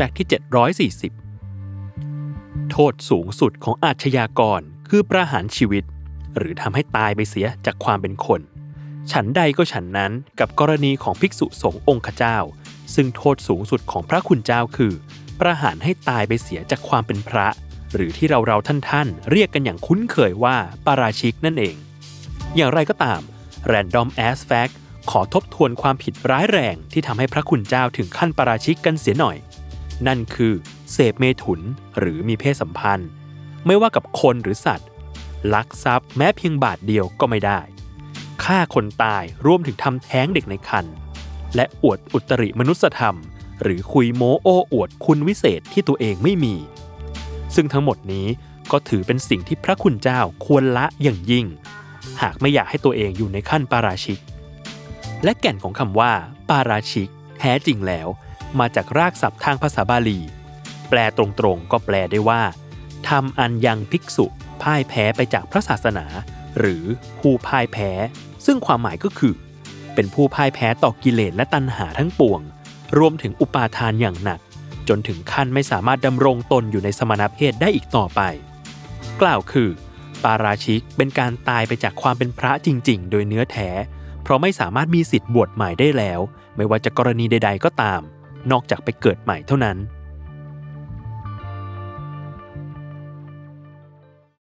ฟกต์ที่ 740 โทษสูงสุดของอาชญากรคือประหารชีวิต หรือทำให้ตายไปเสียจากความเป็นคน ฉันใดก็ฉันนั้นกับกรณีของภิกษุสงฆ์องค์เจ้า ซึ่งโทษสูงสุดของพระคุณเจ้าคือ ประหารให้ตายไปเสียจากความเป็นพระ หรือที่เราเราท่านท่านๆเรียกกันอย่างคุ้นเคยว่าปาราชิกนั่นเอง อย่างไรก็ตาม Random As Fact ขอทบทวนความผิดร้ายแรงที่ทำให้พระคุณเจ้าถึงขั้นปาราชิกกันเสียหน่อย นั่นคือเสพเมถุนหรือมีเพศสัมพันธ์ ไม่ว่ากับคนหรือสัตว์ ลักทรัพย์แม้เพียงบาทเดียวก็ไม่ได้ ฆ่าคนตายรวมถึงทำแท้งเด็กในครรภ์และอวดอุตริมนุสธรรม หรือคุยโมโอ้อวดคุณวิเศษที่ตัวเองไม่มี ซึ่งทั้งหมดนี้ก็ถือเป็นสิ่งที่พระคุณเจ้าควรละอย่างยิ่ง หากไม่อยากให้ตัวเองอยู่ในขั้นปาราชิก และแก่นของคำว่า ปาราชิก แท้จริงแล้ว มาจากรากศัพท์ทางภาษาบาลี แปลตรงๆก็แปลได้ว่าทำอันยังภิกษุพ่ายแพ้ไปจากพระศาสนา หรือผู้พ่ายแพ้ ซึ่งความหมายก็คือ เป็นผู้พ่ายแพ้ต่อกิเลสและตัณหาทั้งปวง รวมถึงอุปาทานอย่างหนัก จนถึงขั้นไม่สามารถดำรงตนอยู่ในสมณเพศได้อีกต่อไป กล่าวคือ ปาราชิกเป็นการตายไปจากความเป็นพระจริง ๆ โดยเนื้อแท้ เพราะไม่สามารถมีสิทธิ์บวชใหม่ได้แล้ว ไม่ว่าจะกรณีใด ๆ ก็ตาม นอกจากไปเกิดใหม่เท่านั้น